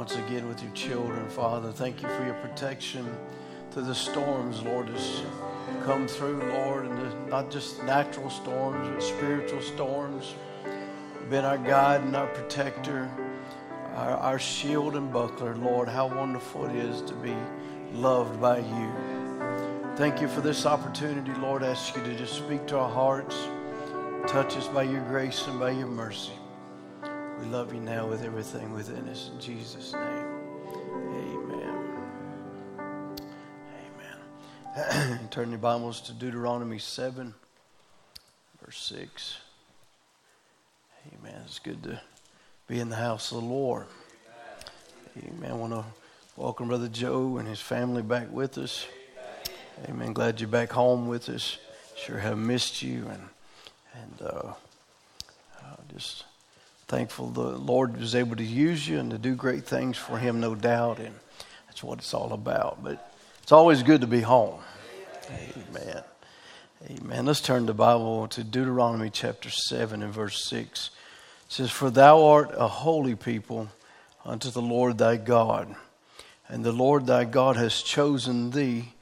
Once again with your children, Father. Thank you for your protection through the storms, Lord, has come through, Lord, and not just natural storms, but spiritual storms. You've been our guide and our protector, our, our shield and buckler, Lord. How wonderful it is to be loved by you. Thank you for this opportunity, Lord. I ask you to just speak to our hearts, touch us by your grace and by your mercy. We love you now with everything within us. In Jesus' name, amen. Amen. Turn your Bibles to Deuteronomy 7, verse 6. Amen. It's good to be in the house of the Lord. Amen. I want to welcome Brother Joe and his family back with us. Amen. Glad you're back home with us. Sure have missed you and and uh, uh, just thankful the Lord was able to use you and to do great things for Him, no doubt, and that's what it's all about. But it's always good to be home. Amen. Amen. Let's turn the Bible to Deuteronomy chapter 7 and verse 6. It says, For thou art a holy people unto the Lord thy God, and the Lord thy God has chosen thee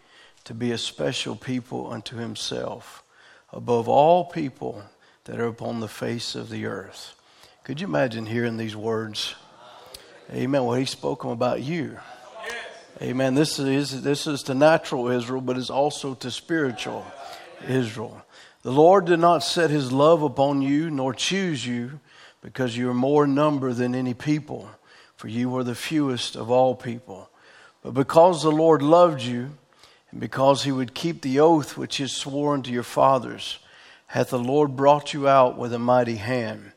to be a special people unto himself above all people that are upon the face of the earth. Could you imagine hearing these words? Amen. Well, he's spoken about you. Amen. This is this is to natural Israel, but it's also to spiritual Israel. The Lord did not set his love upon you, nor choose you, because you are more number than any people, for you were the fewest of all people. But because the Lord loved you, and because he would keep the oath which he swore unto your fathers, hath the Lord brought you out with a mighty hand,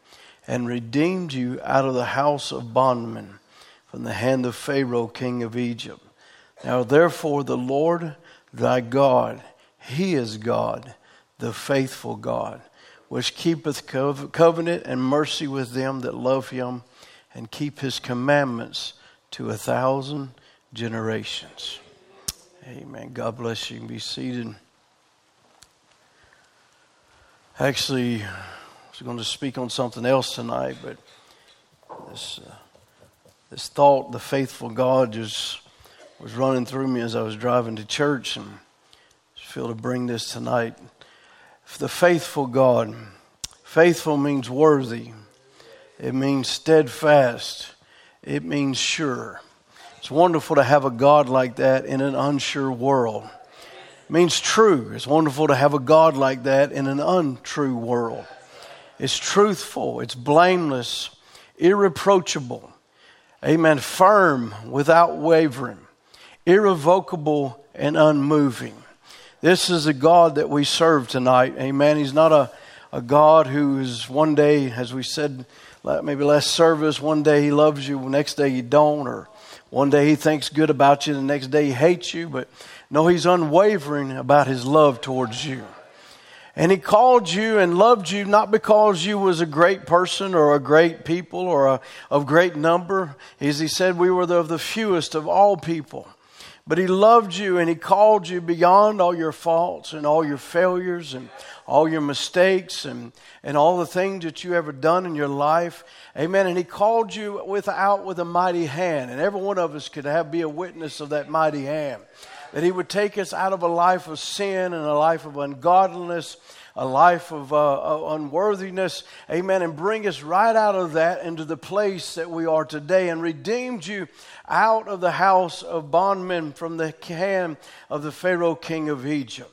and redeemed you out of the house of bondmen, from the hand of Pharaoh king of Egypt. Now therefore the Lord thy God, he is God, the faithful God, which keepeth covenant and mercy with them that love him, and keep his commandments to a thousand generations. Amen. God bless you. you be seated. Actually, going to speak on something else tonight, but this uh, this thought, the faithful God, just was running through me as I was driving to church, and I feel to bring this tonight. The faithful God, faithful means worthy. It means steadfast. It means sure. It's wonderful to have a God like that in an unsure world. Means true. It's wonderful to have a God like that in an untrue world. It's truthful, it's blameless, irreproachable. Amen. Firm without wavering, irrevocable and unmoving. This is a God that we serve tonight. Amen. He's not a, a God who is one day, as we said, maybe last service, one day he loves you, next day you don't, or one day he thinks good about you, the next day he hates you, but no, he's unwavering about his love towards you. And he called you and loved you not because you was a great person or a great people or a, of great number. As he said, we were the, of the fewest of all people. But he loved you and he called you beyond all your faults and all your failures and all your mistakes and, and all the things that you ever done in your life. Amen. And he called you without with a mighty hand. And every one of us could have be a witness of that mighty hand. That he would take us out of a life of sin and a life of ungodliness, a life of, uh, unworthiness. Amen. And bring us right out of that into the place that we are today and redeemed you out of the house of bondmen from the hand of the Pharaoh king of Egypt.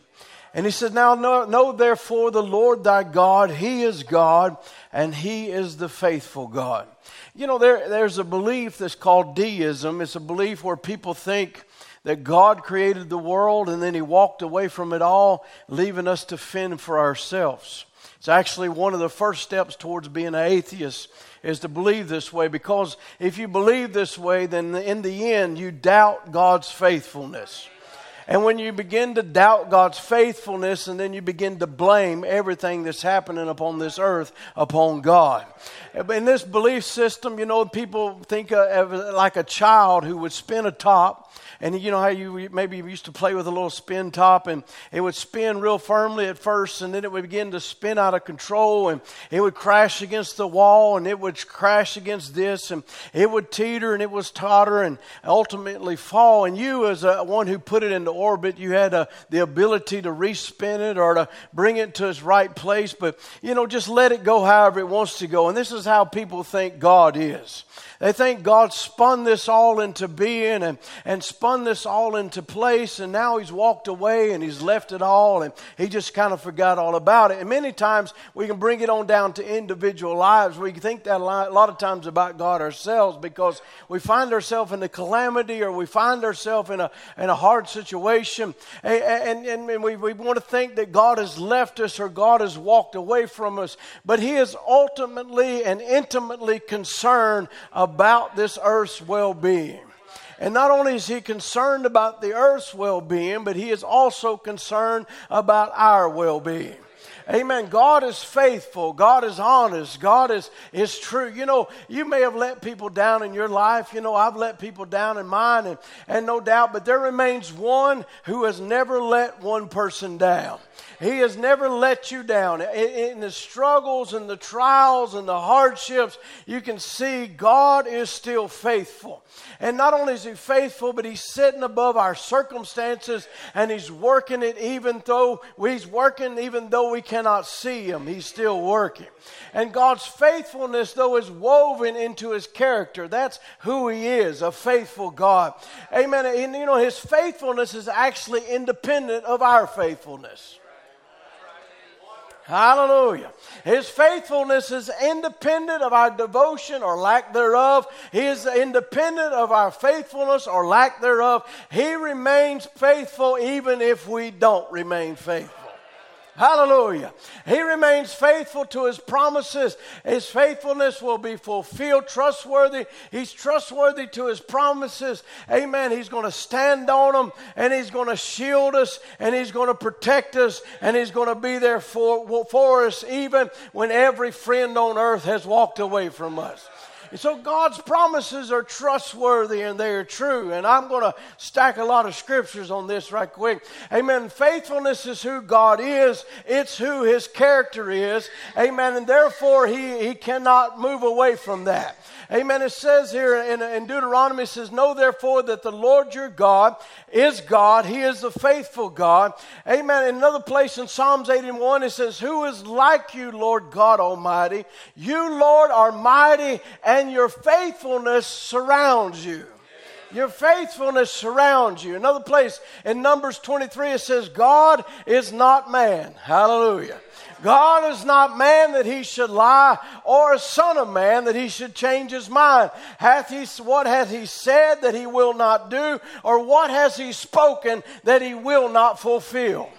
And he said, Now know, know, therefore the Lord thy God, he is God, and he is the faithful God. You know, there, there's a belief that's called deism. It's a belief where people think that God created the world and then he walked away from it all, leaving us to fend for ourselves. It's actually one of the first steps towards being an atheist is to believe this way because if you believe this way, then in the end you doubt God's faithfulness. And when you begin to doubt God's faithfulness and then you begin to blame everything that's happening upon this earth upon God. In this belief system, you know, people think of like a child who would spin a top And you know how you maybe used to play with a little spin top and it would spin real firmly at first and then it would begin to spin out of control and it would crash against the wall and it would crash against this and it would teeter and it was totter and ultimately fall. And you, as a, one who put it into orbit, you had a, uh, the ability to respin it or to bring it to its right place. But, you know, just let it go however it wants to go. And this is how people think God is. They think God spun this all into being and, and spun this all into place, and now He's walked away and He's left it all, and He just kind of forgot all about it. And many times we can bring it on down to individual lives. We think that a lot of times about God ourselves because we find ourselves in a calamity or we find ourselves in a, in a hard situation, and, and, and we, we want to think that God has left us or God has walked away from us. But He is ultimately and intimately concerned about about this earth's well being. And not only is he concerned about the earth's well being, but he is also concerned about our well being. Amen. God is faithful. God is honest. God is, is true. You know, you may have let people down in your life. You know, I've let people down in mine, and, and no doubt, but there remains one who has never let one person down. He has never let you down. In, in the struggles and the trials and the hardships, you can see God is still faithful. And not only is He faithful, but He's sitting above our circumstances and He's working it even though He's working even though we cannot see Him. He's still working. And God's faithfulness, though, is woven into His character. That's who He is, a faithful God. Amen. And you know, His faithfulness is actually independent of our faithfulness. Hallelujah. His faithfulness is independent of our devotion or lack thereof. He is independent of our faithfulness or lack thereof. He remains faithful even if we don't remain faithful. Hallelujah. He remains faithful to his promises. His faithfulness will be fulfilled, trustworthy. He's trustworthy to his promises. Amen. He's going to stand on them and he's going to shield us and he's going to protect us and he's going to be there for, for us even when every friend on earth has walked away from us. And so God's promises are trustworthy and they are true. And I'm going to stack a lot of scriptures on this right quick. Amen. Faithfulness is who God is, it's who his character is. Amen. And therefore, he, he cannot move away from that. Amen. It says here in, in Deuteronomy, it says, Know therefore that the Lord your God is God. He is the faithful God. Amen. In another place in Psalms 81, it says, Who is like you, Lord God Almighty? You, Lord, are mighty, and your faithfulness surrounds you. Your faithfulness surrounds you. Another place in Numbers 23, it says, God is not man. Hallelujah. God is not man that he should lie, or a son of man that he should change his mind. Hath he, what hath he said that he will not do, or what has he spoken that he will not fulfill?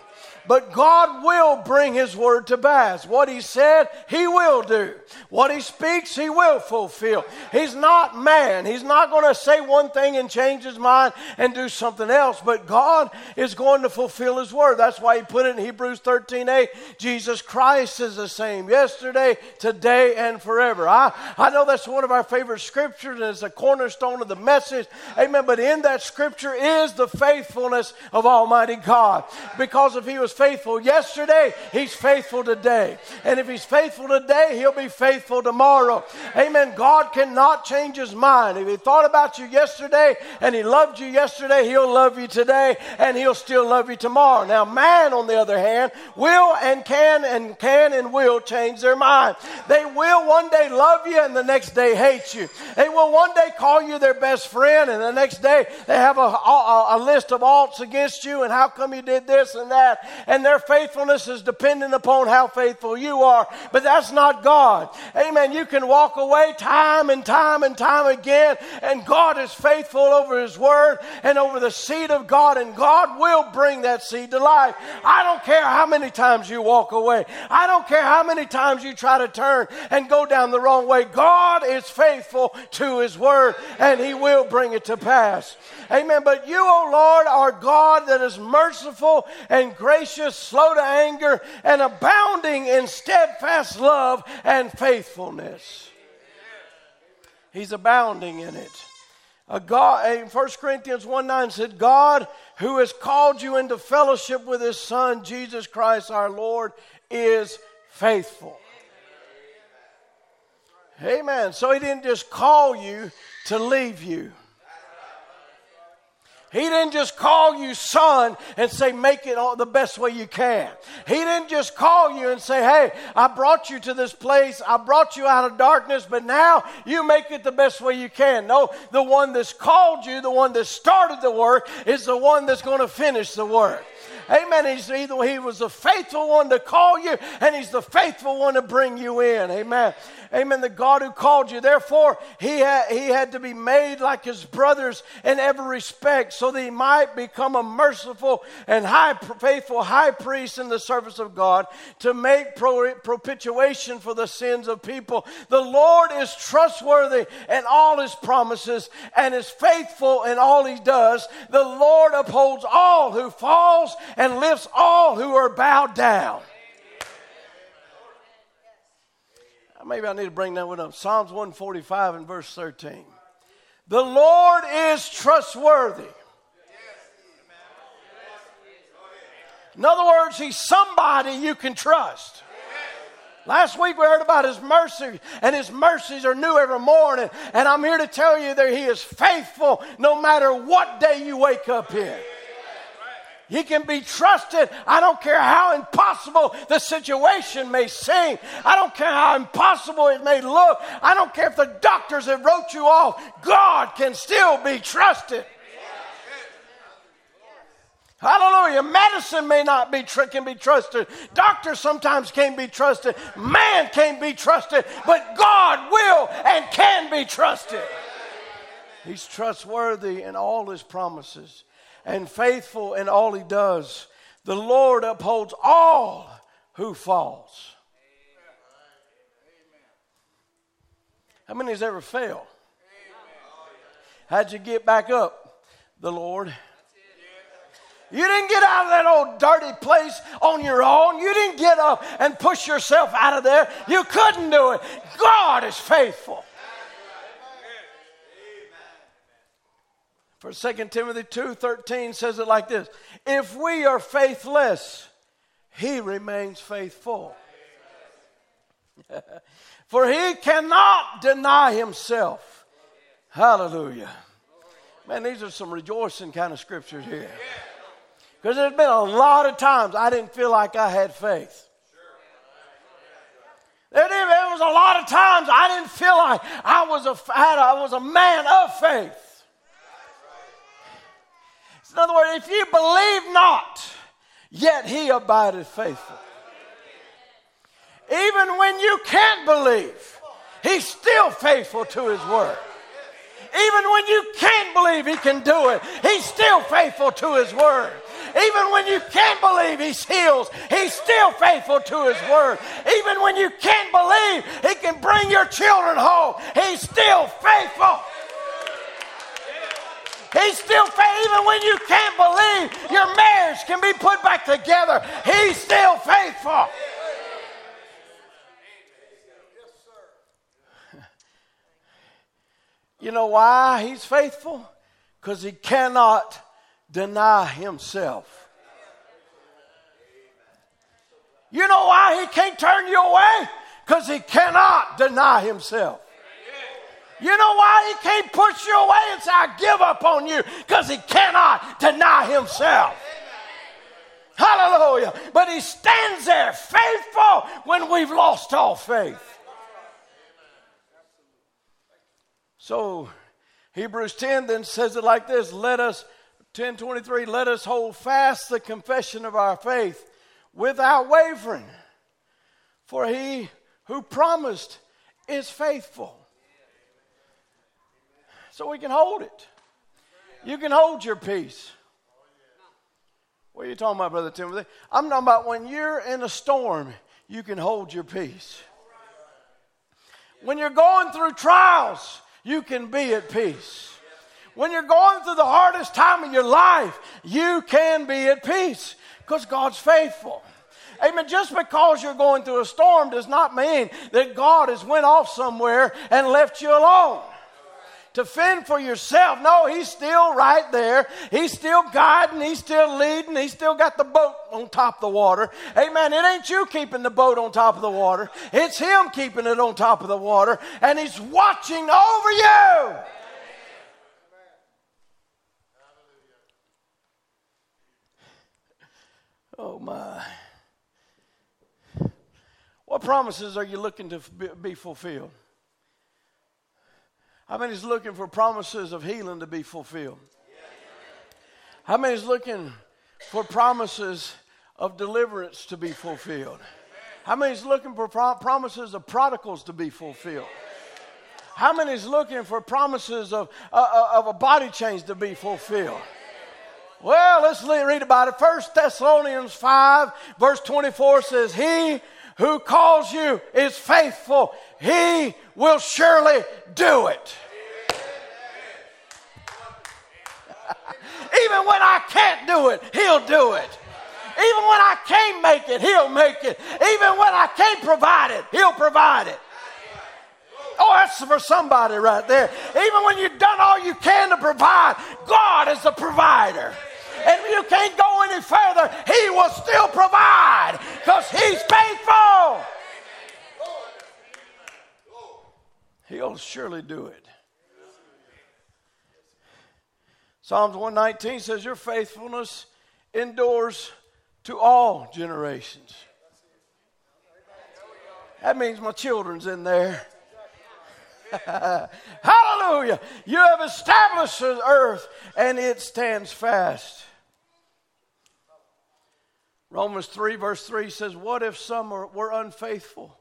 But God will bring His word to pass. What He said, He will do. What He speaks, He will fulfill. He's not man. He's not going to say one thing and change His mind and do something else. But God is going to fulfill His word. That's why He put it in Hebrews 13 8. Jesus Christ is the same yesterday, today, and forever. I, I know that's one of our favorite scriptures and it's a cornerstone of the message. Amen. But in that scripture is the faithfulness of Almighty God. Because if He was faithful yesterday, He's faithful today. And if He's faithful today, He'll be faithful tomorrow. Amen. God cannot change His mind. If He thought about you yesterday and He loved you yesterday, He'll love you today and He'll still love you tomorrow. Now, man, on the other hand, will and can and can and will change their mind. They will one day love you and the next day hate you. They will one day call you their best friend and the next day they have a, a, a list of alts against you and how come you did this and that and their faithfulness is dependent upon how faithful you are. But that's not God. Amen. You can walk away time and time and time again, and God is faithful over His word and over the seed of God, and God will bring that seed to life. I don't care how many times you walk away, I don't care how many times you try to turn and go down the wrong way. God is faithful to His word, and He will bring it to pass. Amen. But you, O Lord, are God that is merciful and gracious gracious, slow to anger, and abounding in steadfast love and faithfulness. He's abounding in it. A God, 1 Corinthians 1 9 said, God who has called you into fellowship with his Son, Jesus Christ our Lord, is faithful. Amen. So he didn't just call you to leave you. He didn't just call you son and say, make it all the best way you can. He didn't just call you and say, hey, I brought you to this place. I brought you out of darkness, but now you make it the best way you can. No, the one that's called you, the one that started the work, is the one that's going to finish the work. Amen. He's either he was the faithful one to call you, and he's the faithful one to bring you in. Amen. Amen. The God who called you. Therefore, he had, he had to be made like his brothers in every respect, so that he might become a merciful and high faithful high priest in the service of God to make pro, propitiation for the sins of people. The Lord is trustworthy in all his promises and is faithful in all he does. The Lord upholds all who falls and lifts all who are bowed down. Maybe I need to bring that one up. Psalms 145 and verse 13. The Lord is trustworthy. In other words, He's somebody you can trust. Last week we heard about His mercy, and His mercies are new every morning. And I'm here to tell you that He is faithful no matter what day you wake up in. He can be trusted. I don't care how impossible the situation may seem. I don't care how impossible it may look. I don't care if the doctors have wrote you off. God can still be trusted. Hallelujah. Medicine may not be tr- can be trusted. Doctors sometimes can't be trusted. Man can't be trusted, but God will and can be trusted. He's trustworthy in all his promises and faithful in all he does. The Lord upholds all who falls. How many has ever failed? How'd you get back up? The Lord. You didn't get out of that old dirty place on your own. You didn't get up and push yourself out of there. You couldn't do it. God is faithful. For 2 Timothy 2:13 says it like this, if we are faithless, he remains faithful. For he cannot deny himself. Hallelujah. Man, these are some rejoicing kind of scriptures here. Because there's been a lot of times I didn't feel like I had faith. There, there was a lot of times I didn't feel like I was a, I was a man of faith. In other words, if you believe not, yet he abideth faithful. Even when you can't believe, he's still faithful to his word. Even when you can't believe he can do it, he's still faithful to his word. Even when you can't believe he heals, he's still faithful to his word. Even when you can't believe he can bring your children home, he's still faithful. He's still faithful. Even when you can't believe your marriage can be put back together, He's still faithful. You know why He's faithful? Because He cannot deny Himself. You know why He can't turn you away? Because He cannot deny Himself. You know why he can't push you away and say, I give up on you? Because he cannot deny himself. Hallelujah. But he stands there faithful when we've lost all faith. So Hebrews 10 then says it like this let us 1023 let us hold fast the confession of our faith without wavering for he who promised is faithful so we can hold it. You can hold your peace. What are you talking about, Brother Timothy? I'm talking about when you're in a storm, you can hold your peace. When you're going through trials, you can be at peace. When you're going through the hardest time of your life, you can be at peace because God's faithful. Amen. Just because you're going through a storm does not mean that God has went off somewhere and left you alone. To fend for yourself. No, He's still right there. He's still guiding. He's still leading. He's still got the boat on top of the water. Amen. It ain't you keeping the boat on top of the water, it's Him keeping it on top of the water, and He's watching over you. Oh, my. What promises are you looking to be fulfilled? How many is looking for promises of healing to be fulfilled? How many is looking for promises of deliverance to be fulfilled? How many is looking for pro- promises of prodigals to be fulfilled? How many is looking for promises of, uh, uh of a body change to be fulfilled? Well, let's read about it. First Thessalonians 5, verse 24 says, He who calls you is faithful. He will surely do it. Even when I can't do it, He'll do it. Even when I can't make it, He'll make it. Even when I can't provide it, He'll provide it. Oh, that's for somebody right there. Even when you've done all you can to provide, God is the provider. And if you can't go any further, He will still provide because He's faithful. He'll surely do it. Psalms 119 says, Your faithfulness endures to all generations. That means my children's in there. Hallelujah. You have established the earth and it stands fast. Romans 3, verse 3 says, What if some were unfaithful?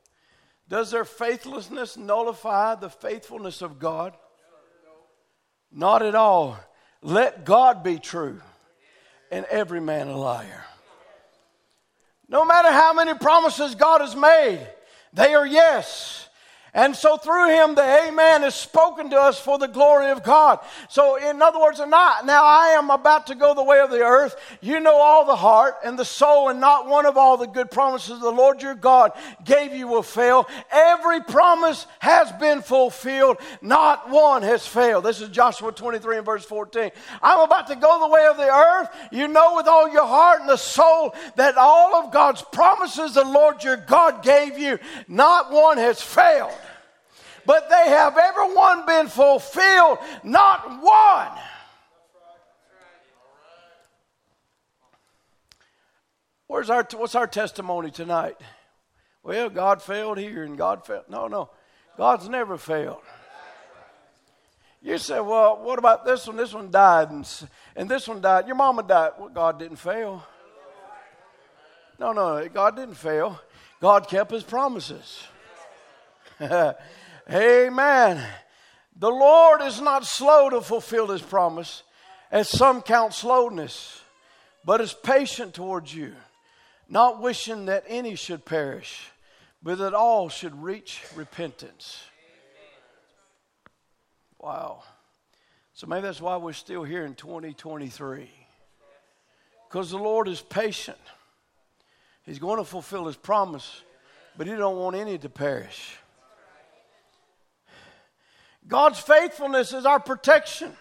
Does their faithlessness nullify the faithfulness of God? Not at all. Let God be true and every man a liar. No matter how many promises God has made, they are yes. And so through him, the amen is spoken to us for the glory of God. So in other words, not, now I am about to go the way of the earth. You know all the heart and the soul and not one of all the good promises the Lord your God gave you will fail. Every promise has been fulfilled. Not one has failed. This is Joshua 23 and verse 14. I'm about to go the way of the earth. You know with all your heart and the soul that all of God's promises the Lord your God gave you, not one has failed but they have every one been fulfilled, not one. Where's our, what's our testimony tonight? Well, God failed here and God failed. No, no. God's never failed. You say, well, what about this one? This one died and, and this one died. Your mama died. Well, God didn't fail. No, no, God didn't fail. God kept his promises. Amen. The Lord is not slow to fulfill his promise, as some count slowness, but is patient towards you, not wishing that any should perish, but that all should reach repentance. Wow. So maybe that's why we're still here in 2023. Because the Lord is patient. He's going to fulfill his promise, but he don't want any to perish. God's faithfulness is our protection.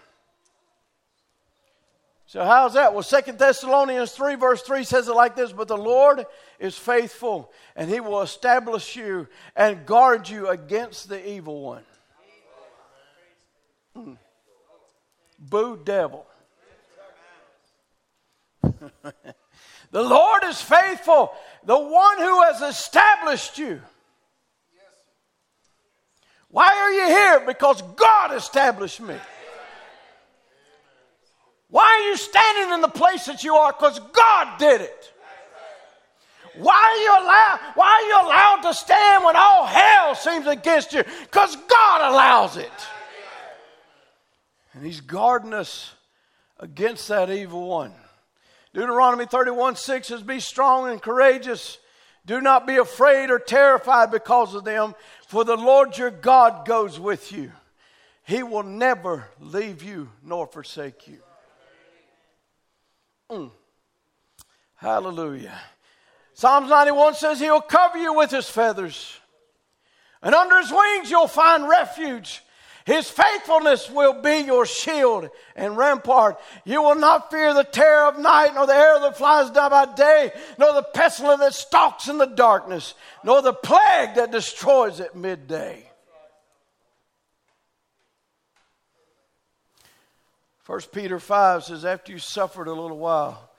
So, how's that? Well, Second Thessalonians 3, verse 3 says it like this But the Lord is faithful, and he will establish you and guard you against the evil one. Hmm. Boo, devil. the Lord is faithful, the one who has established you. Why are you here? Because God established me. Why are you standing in the place that you are? Because God did it. Why are you allowed? Why are you allowed to stand when all hell seems against you? Because God allows it. And He's guarding us against that evil one. Deuteronomy 31 6 says, Be strong and courageous. Do not be afraid or terrified because of them, for the Lord your God goes with you. He will never leave you nor forsake you. Mm. Hallelujah. Psalms 91 says, He'll cover you with His feathers, and under His wings you'll find refuge. His faithfulness will be your shield and rampart. You will not fear the terror of night, nor the arrow that flies down by day, nor the pestilence that stalks in the darkness, nor the plague that destroys at midday. 1 Peter 5 says, After you suffered a little while,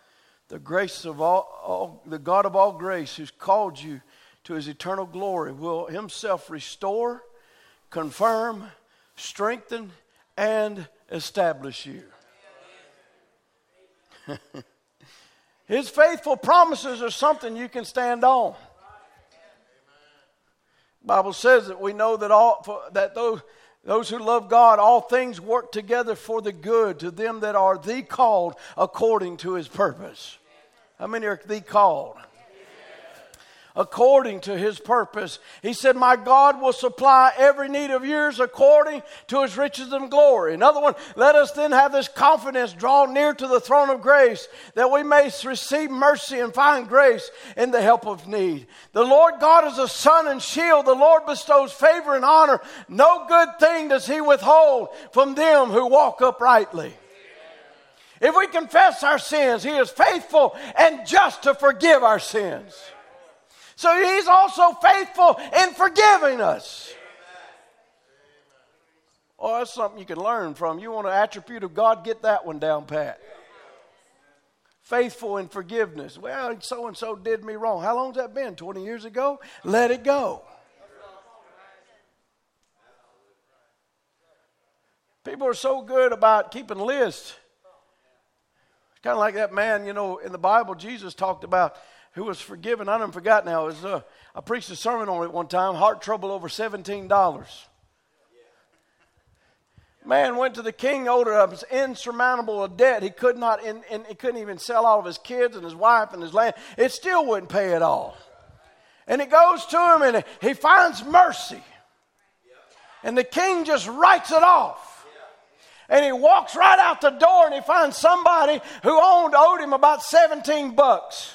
the grace of all, all, the God of all grace, who's called you to his eternal glory, will himself restore, confirm, strengthen, and establish you. his faithful promises are something you can stand on. Bible says that we know that all that those those who love God, all things work together for the good to them that are the called according to his purpose. How many are the called? According to his purpose. He said, My God will supply every need of yours according to his riches and glory. Another one, let us then have this confidence, draw near to the throne of grace, that we may receive mercy and find grace in the help of need. The Lord God is a sun and shield. The Lord bestows favor and honor. No good thing does he withhold from them who walk uprightly. If we confess our sins, He is faithful and just to forgive our sins. So He's also faithful in forgiving us. Oh, that's something you can learn from. You want an attribute of God, get that one down pat. Faithful in forgiveness. Well, so and so did me wrong. How long's that been? 20 years ago? Let it go. People are so good about keeping lists. Kind of like that man, you know, in the Bible, Jesus talked about who was forgiven. I don't forgot now. Was, uh, I preached a sermon on it one time. Heart trouble over seventeen dollars. Man went to the king, owed him an insurmountable debt. He could not, in, he couldn't even sell all of his kids and his wife and his land. It still wouldn't pay it all. And it goes to him, and he finds mercy. And the king just writes it off and he walks right out the door and he finds somebody who owned owed him about 17 bucks.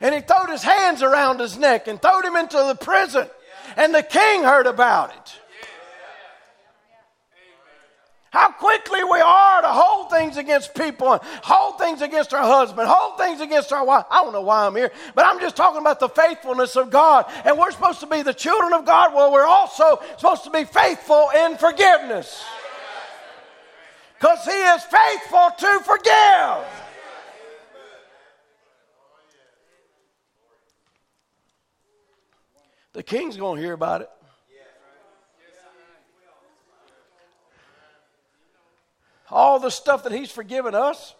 And he throwed his hands around his neck and throwed him into the prison. And the king heard about it. How quickly we are to hold things against people, and hold things against our husband, hold things against our wife. I don't know why I'm here, but I'm just talking about the faithfulness of God. And we're supposed to be the children of God. Well, we're also supposed to be faithful in forgiveness. Because He is faithful to forgive. The king's going to hear about it. All the stuff that he's forgiven us.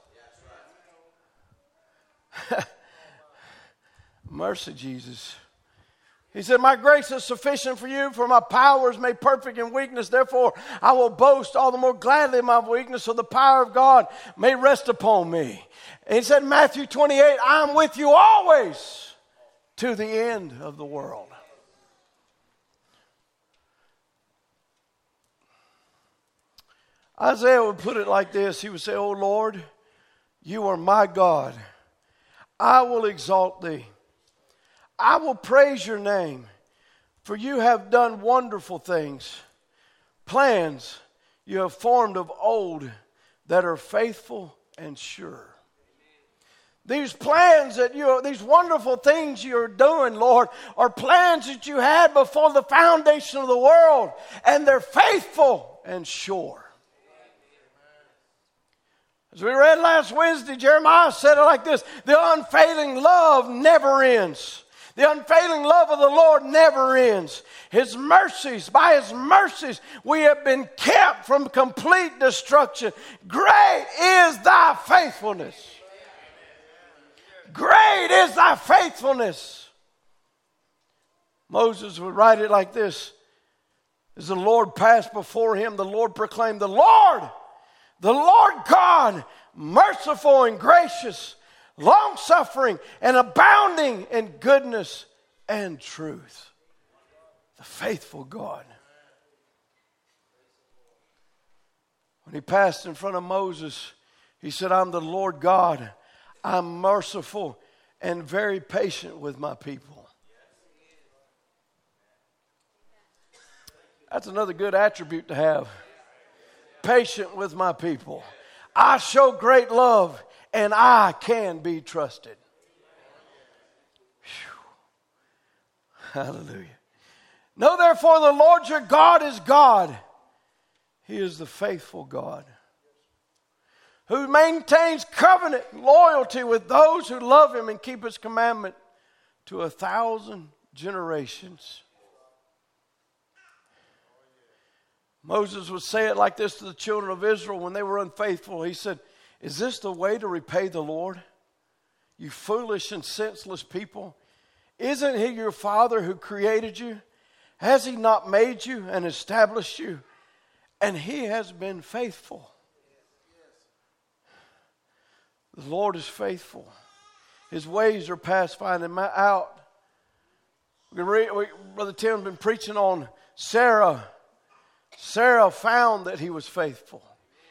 Mercy, Jesus. He said, My grace is sufficient for you, for my power is made perfect in weakness. Therefore, I will boast all the more gladly in my weakness, so the power of God may rest upon me. And he said, Matthew 28, I am with you always to the end of the world. Isaiah would put it like this He would say, Oh Lord, you are my God. I will exalt thee. I will praise your name, for you have done wonderful things. Plans you have formed of old that are faithful and sure. These plans that you, these wonderful things you're doing, Lord, are plans that you had before the foundation of the world, and they're faithful and sure. As we read last Wednesday, Jeremiah said it like this The unfailing love never ends. The unfailing love of the Lord never ends. His mercies, by His mercies, we have been kept from complete destruction. Great is thy faithfulness. Great is thy faithfulness. Moses would write it like this As the Lord passed before him, the Lord proclaimed, The Lord, the Lord God, merciful and gracious long suffering, and abounding in goodness and truth. The faithful God. When he passed in front of Moses, he said, I'm the Lord God. I'm merciful and very patient with my people. That's another good attribute to have. Patient with my people. I show great love and I can be trusted. Whew. Hallelujah. Know therefore the Lord your God is God. He is the faithful God who maintains covenant loyalty with those who love him and keep his commandment to a thousand generations. Moses would say it like this to the children of Israel when they were unfaithful. He said, Is this the way to repay the Lord? You foolish and senseless people. Isn't he your father who created you? Has he not made you and established you? And he has been faithful. The Lord is faithful. His ways are past finding out. We read, we, Brother Tim's been preaching on Sarah. Sarah found that he was faithful.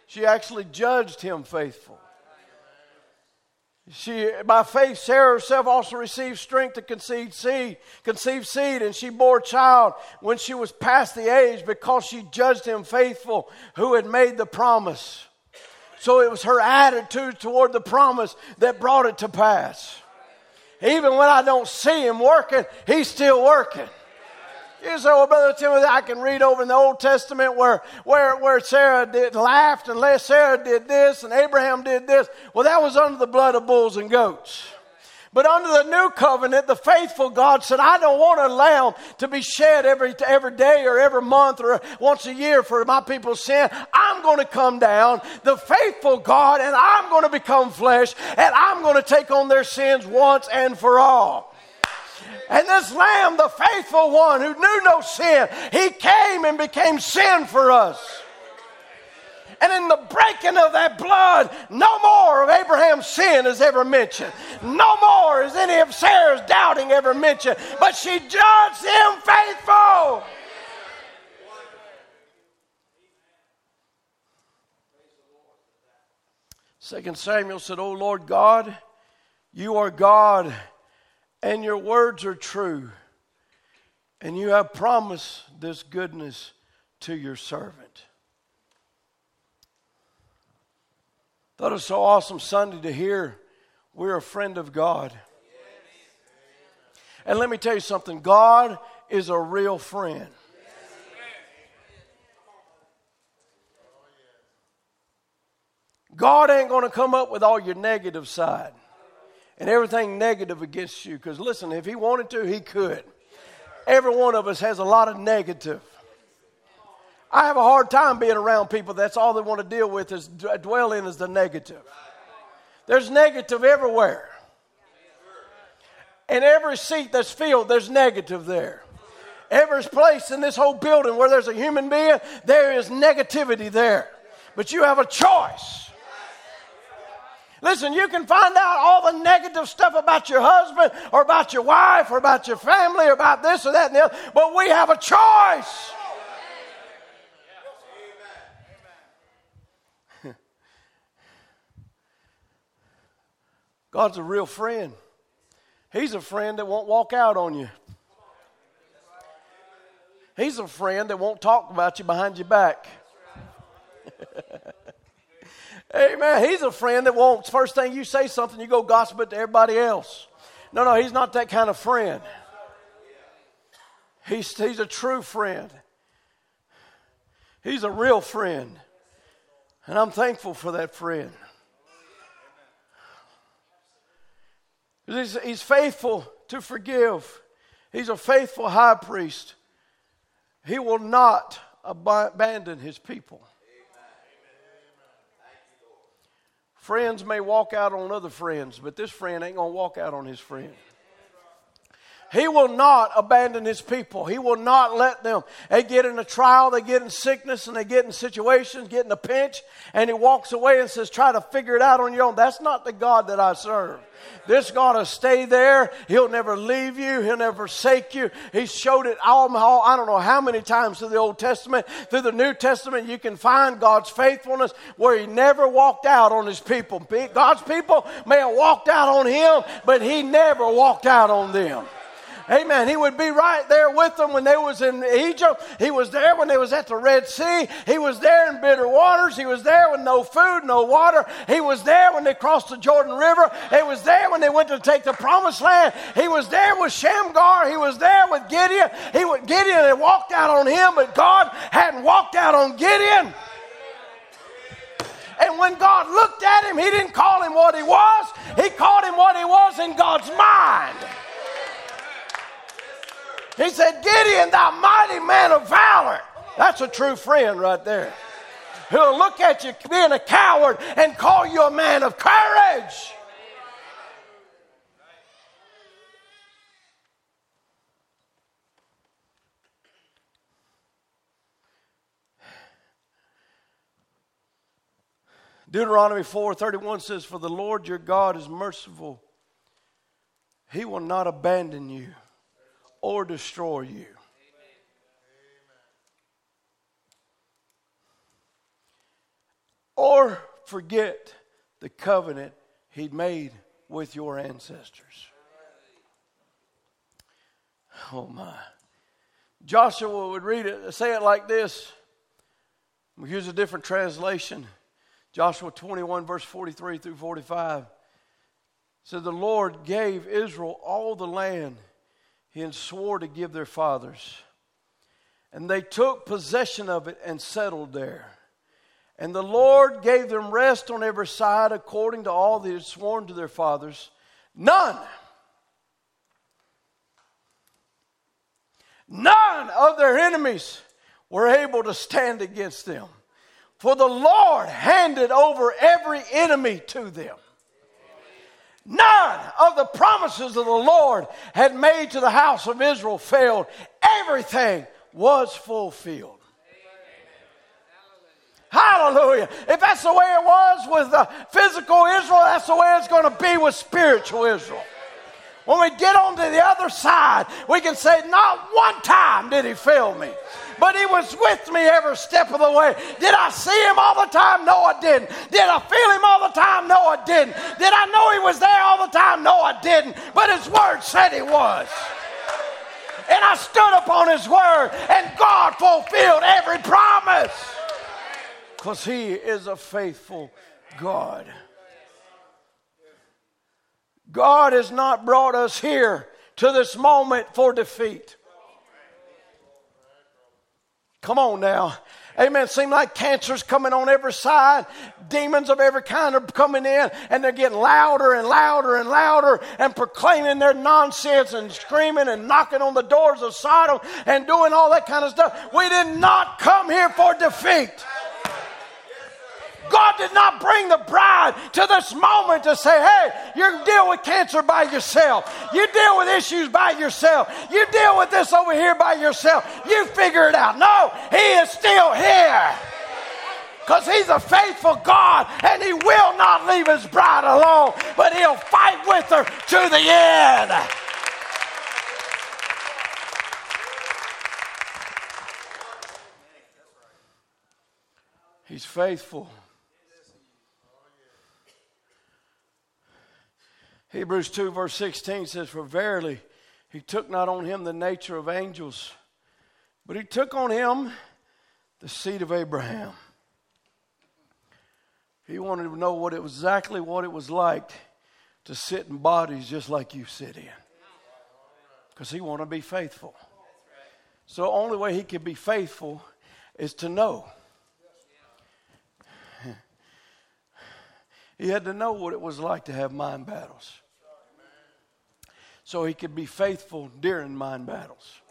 She actually judged him faithful. She, by faith, Sarah herself also received strength to conceive seed, conceive seed, and she bore a child when she was past the age because she judged him faithful who had made the promise. So it was her attitude toward the promise that brought it to pass. Even when I don't see him working, he's still working. You say, well, Brother Timothy, I can read over in the Old Testament where, where, where Sarah did, laughed and Sarah did this and Abraham did this. Well, that was under the blood of bulls and goats. But under the new covenant, the faithful God said, I don't want a lamb to be shed every, every day or every month or once a year for my people's sin. I'm going to come down, the faithful God, and I'm going to become flesh, and I'm going to take on their sins once and for all. And this Lamb, the faithful one who knew no sin, he came and became sin for us. And in the breaking of that blood, no more of Abraham's sin is ever mentioned. No more is any of Sarah's doubting ever mentioned. But she judged him faithful. Second Samuel said, O Lord God, you are God and your words are true, and you have promised this goodness to your servant. Thought it was so awesome Sunday to hear we're a friend of God. And let me tell you something God is a real friend. God ain't going to come up with all your negative side and everything negative against you. Because listen, if he wanted to, he could. Every one of us has a lot of negative. I have a hard time being around people that's all they want to deal with is dwell in is the negative. There's negative everywhere. And every seat that's filled, there's negative there. Every place in this whole building where there's a human being, there is negativity there. But you have a choice. Listen, you can find out all the negative stuff about your husband or about your wife or about your family or about this or that and the other, but we have a choice. God's a real friend. He's a friend that won't walk out on you. He's a friend that won't talk about you behind your back. Amen. He's a friend that won't, first thing you say something, you go gossip it to everybody else. No, no, he's not that kind of friend. He's, he's a true friend. He's a real friend. And I'm thankful for that friend. He's, he's faithful to forgive. He's a faithful high priest. He will not abandon his people. Friends may walk out on other friends, but this friend ain't going to walk out on his friend. He will not abandon his people. He will not let them. They get in a trial, they get in sickness, and they get in situations, get in a pinch, and he walks away and says, Try to figure it out on your own. That's not the God that I serve. This God will stay there. He'll never leave you. He'll never forsake you. He showed it all, all, I don't know how many times through the Old Testament. Through the New Testament, you can find God's faithfulness where He never walked out on His people. God's people may have walked out on Him, but He never walked out on them. Amen. He would be right there with them when they was in Egypt. He was there when they was at the Red Sea. He was there in bitter waters. He was there with no food, no water. He was there when they crossed the Jordan River. He was there when they went to take the promised land. He was there with Shamgar. He was there with Gideon. He would, Gideon had walked out on him, but God hadn't walked out on Gideon. And when God looked at him, he didn't call him what he was. He called him what he was in God's mind. He said, Gideon, thou mighty man of valor. That's a true friend right there. Who'll look at you being a coward and call you a man of courage. Deuteronomy 4:31 says for the Lord your God is merciful. He will not abandon you or destroy you. Or forget the covenant he'd made with your ancestors. Oh my. Joshua would read it, say it like this. Here's a different translation. Joshua 21, verse 43 through 45. Said the Lord gave Israel all the land had swore to give their fathers. And they took possession of it and settled there. And the Lord gave them rest on every side according to all that had sworn to their fathers. None, none of their enemies were able to stand against them. For the Lord handed over every enemy to them. None of the promises of the Lord had made to the house of Israel failed. Everything was fulfilled. Hallelujah. If that's the way it was with the physical Israel, that's the way it's going to be with spiritual Israel. When we get on to the other side, we can say, Not one time did he fail me but He was with me every step of the way. Did I see Him all the time? No, I didn't. Did I feel Him all the time? No, I didn't. Did I know He was there all the time? No, I didn't. But His Word said He was. And I stood upon His Word, and God fulfilled every promise. Because He is a faithful God. God has not brought us here to this moment for defeat. Come on now. Amen. Seem like cancer's coming on every side. Demons of every kind are coming in and they're getting louder and louder and louder and proclaiming their nonsense and screaming and knocking on the doors of Sodom and doing all that kind of stuff. We did not come here for defeat. God did not bring the bride to this moment to say, hey, you deal with cancer by yourself. You deal with issues by yourself. You deal with this over here by yourself. You figure it out. No, He is still here. Because He's a faithful God and He will not leave His bride alone, but He'll fight with her to the end. He's faithful. Hebrews 2, verse 16 says, For verily he took not on him the nature of angels, but he took on him the seed of Abraham. He wanted to know what it was exactly what it was like to sit in bodies just like you sit in. Because he wanted to be faithful. So the only way he could be faithful is to know. He had to know what it was like to have mind battles so he could be faithful during mind battles.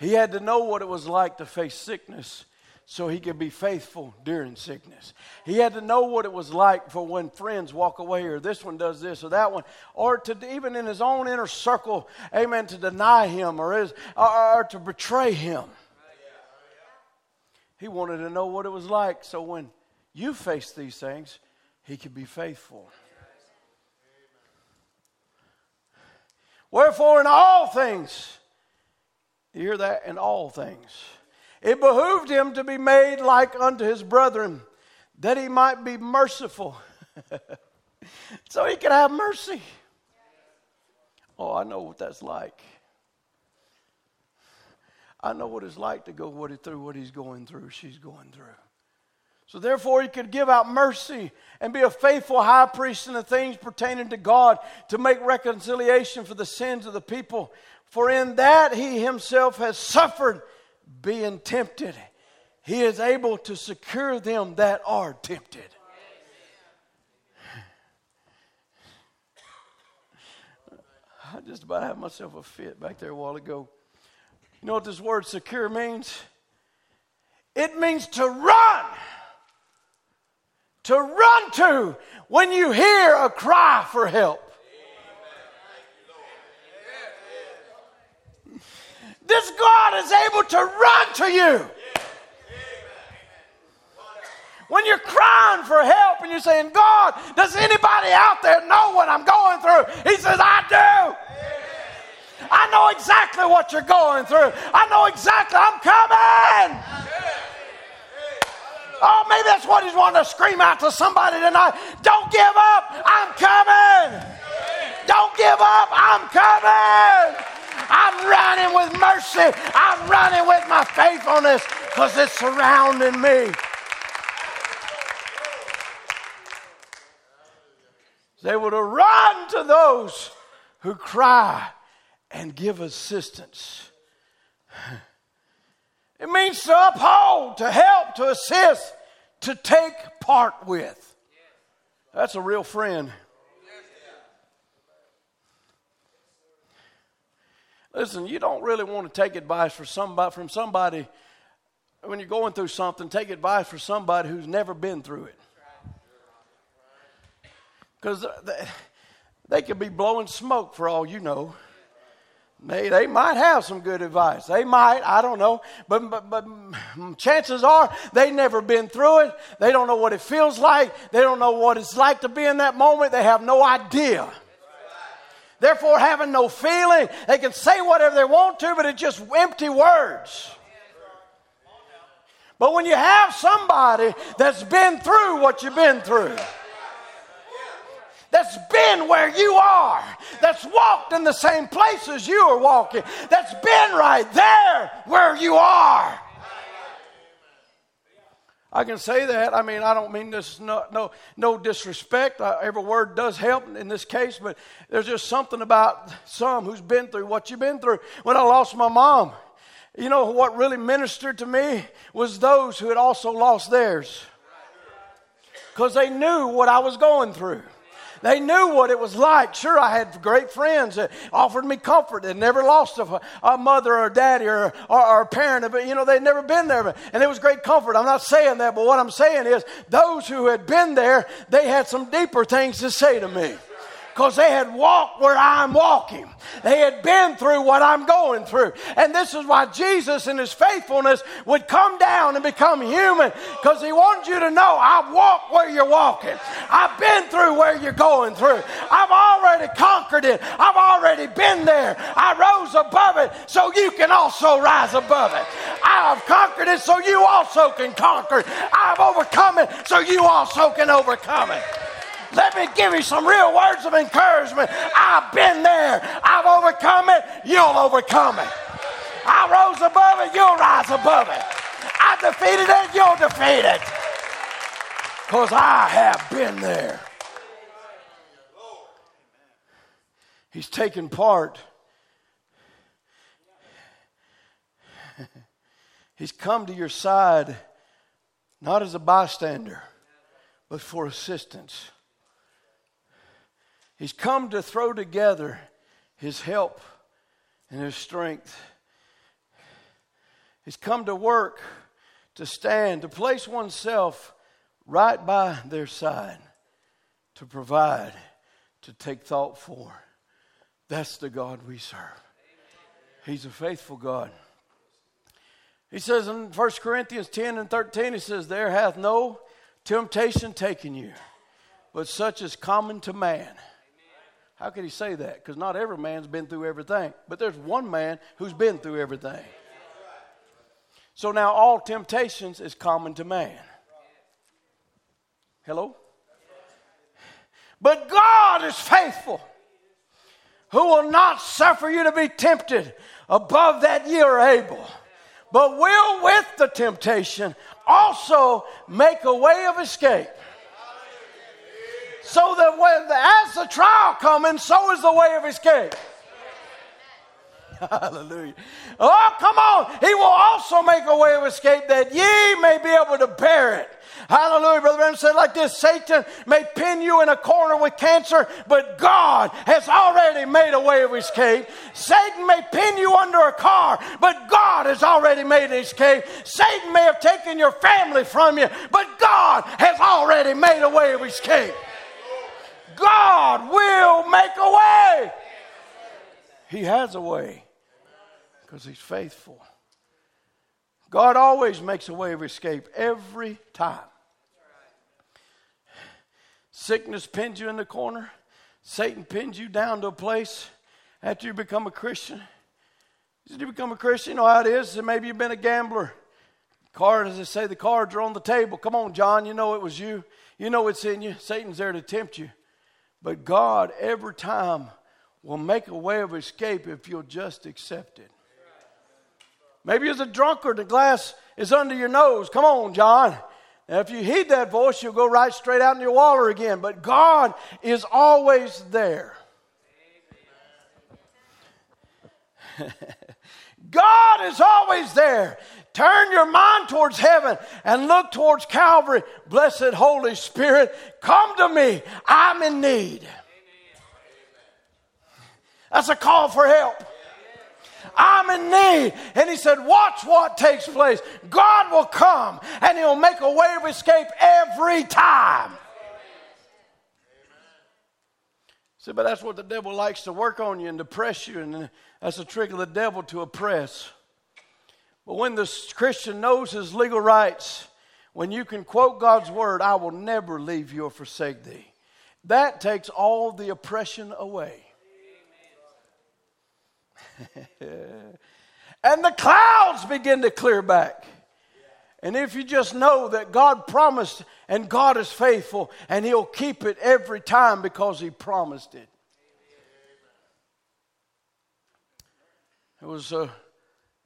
He had to know what it was like to face sickness so he could be faithful during sickness. He had to know what it was like for when friends walk away or this one does this or that one, or to even in his own inner circle, amen, to deny him or, his, or, or to betray him. He wanted to know what it was like so when you face these things, he could be faithful. Wherefore, in all things, you hear that? In all things. It behooved him to be made like unto his brethren, that he might be merciful. so he could have mercy. Oh, I know what that's like. I know what it's like to go what he, through what he's going through, she's going through. So therefore, he could give out mercy and be a faithful high priest in the things pertaining to God to make reconciliation for the sins of the people. For in that he himself has suffered being tempted, he is able to secure them that are tempted. I just about had myself a fit back there a while ago. You know what this word secure means? It means to run to run to when you hear a cry for help. This God is able to run to you. When you're crying for help and you're saying, God, does anybody out there know what I'm going through? He says, I do. I know exactly what you're going through. I know exactly, I'm coming. Oh, maybe that's what he's wanting to scream out to somebody tonight. Don't give up. I'm coming. Don't give up. I'm coming. I'm running with mercy. I'm running with my faithfulness because it's surrounding me. They were to run to those who cry and give assistance. It means to uphold, to help, to assist, to take part with. That's a real friend. Listen, you don't really want to take advice for somebody, from somebody when you're going through something, take advice from somebody who's never been through it. Because they, they could be blowing smoke for all you know. They, they might have some good advice. They might, I don't know. But, but, but chances are they've never been through it. They don't know what it feels like. They don't know what it's like to be in that moment. They have no idea. Therefore, having no feeling, they can say whatever they want to, but it's just empty words. But when you have somebody that's been through what you've been through, that's been where you are, that's walked in the same places you are walking, that's been right there where you are. I can say that. I mean, I don't mean this no no, no disrespect. Every word does help in this case, but there's just something about some who's been through what you've been through. When I lost my mom, you know what really ministered to me was those who had also lost theirs, because they knew what I was going through. They knew what it was like. Sure, I had great friends that offered me comfort. They never lost a, a mother or daddy or, or, or, a parent, but you know, they'd never been there. And it was great comfort. I'm not saying that, but what I'm saying is those who had been there, they had some deeper things to say to me because they had walked where I'm walking. They had been through what I'm going through. And this is why Jesus, in his faithfulness, would come down and become human because he wanted you to know I've walked where you're walking. I've been through where you're going through. I've already conquered it. I've already been there. I rose above it so you can also rise above it. I have conquered it so you also can conquer it. I've overcome it so you also can overcome it. Let me give you some real words of encouragement. I've been there. I've overcome it. You'll overcome it. I rose above it. You'll rise above it. I defeated it. You'll defeat it. Because I have been there. He's taken part. He's come to your side not as a bystander, but for assistance. He's come to throw together his help and his strength. He's come to work, to stand, to place oneself right by their side, to provide, to take thought for. That's the God we serve. He's a faithful God. He says in 1 Corinthians 10 and 13, he says, There hath no temptation taken you, but such is common to man. How could he say that? Because not every man's been through everything. But there's one man who's been through everything. So now all temptations is common to man. Hello? But God is faithful, who will not suffer you to be tempted above that ye are able, but will with the temptation also make a way of escape. So that when the, as the trial coming, so is the way of escape. Hallelujah. Oh, come on. He will also make a way of escape that ye may be able to bear it. Hallelujah. Brother Branham said like this Satan may pin you in a corner with cancer, but God has already made a way of escape. Satan may pin you under a car, but God has already made an escape. Satan may have taken your family from you, but God has already made a way of escape. God will make a way. He has a way because He's faithful. God always makes a way of escape every time. Sickness pins you in the corner. Satan pins you down to a place after you become a Christian. Did you become a Christian? You know how it is. Maybe you've been a gambler. Cards, as they say, the cards are on the table. Come on, John. You know it was you. You know it's in you. Satan's there to tempt you. But God, every time, will make a way of escape if you'll just accept it. Maybe as a drunkard, the glass is under your nose. Come on, John. Now, if you heed that voice, you'll go right straight out in your water again. But God is always there. God is always there. Turn your mind towards heaven and look towards Calvary. Blessed Holy Spirit, come to me. I'm in need. That's a call for help. I'm in need. And he said, Watch what takes place. God will come and he'll make a way of escape every time. See, but that's what the devil likes to work on you and depress you, and that's a trick of the devil to oppress. But when the Christian knows his legal rights, when you can quote God's word, I will never leave you or forsake thee, that takes all the oppression away. and the clouds begin to clear back. And if you just know that God promised and God is faithful and He'll keep it every time because He promised it. It was, uh,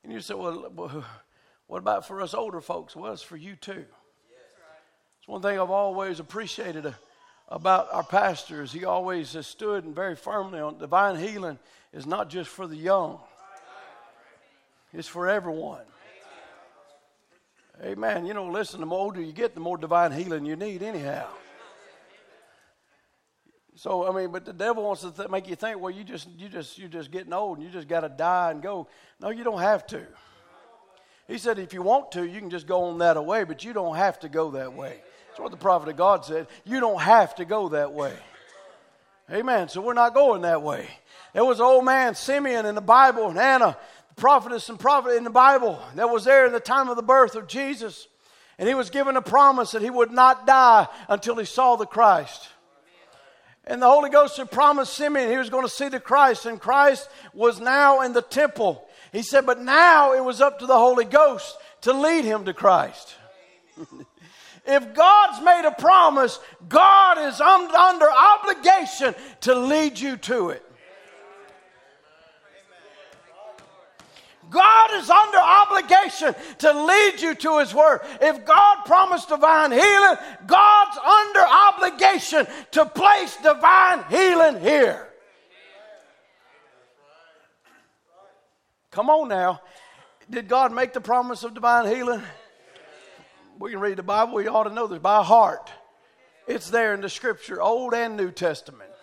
and you said, well, what about for us older folks? Well, it's for you too. It's one thing I've always appreciated uh, about our pastors. He always has stood and very firmly on divine healing is not just for the young, it's for everyone. Amen. You know, listen, the more older you get, the more divine healing you need, anyhow. So I mean, but the devil wants to th- make you think, well, you just you just you're just getting old and you just got to die and go. No, you don't have to. He said, if you want to, you can just go on that way, but you don't have to go that way. That's what the prophet of God said. You don't have to go that way. Amen. So we're not going that way. There was an old man, Simeon, in the Bible, and Anna, the prophetess and prophet in the Bible, that was there in the time of the birth of Jesus. And he was given a promise that he would not die until he saw the Christ. And the Holy Ghost had promised Simeon he was going to see the Christ, and Christ was now in the temple. He said, but now it was up to the Holy Ghost to lead him to Christ. if God's made a promise, God is under obligation to lead you to it. God is under obligation to lead you to His Word. If God promised divine healing, God's under obligation to place divine healing here. Come on now. Did God make the promise of divine healing? We can read the Bible. We ought to know this by heart. It's there in the Scripture, Old and New Testament.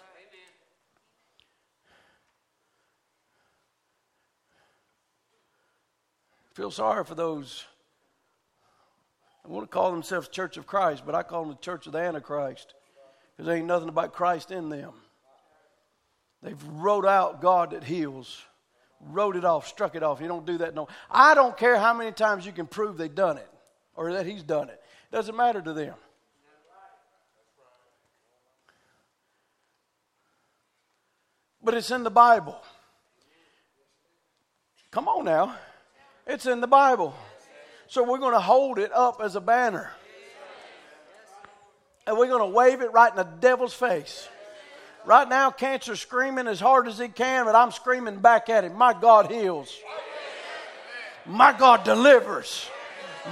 Feel sorry for those. I want to call themselves Church of Christ, but I call them the Church of the Antichrist because there ain't nothing about Christ in them. They've wrote out God that heals, wrote it off, struck it off. You don't do that no. I don't care how many times you can prove they've done it or that He's done it. It doesn't matter to them. But it's in the Bible. Come on now. It's in the Bible. So we're going to hold it up as a banner. And we're going to wave it right in the devil's face. Right now, cancer's screaming as hard as he can, but I'm screaming back at him. My God heals. My God delivers.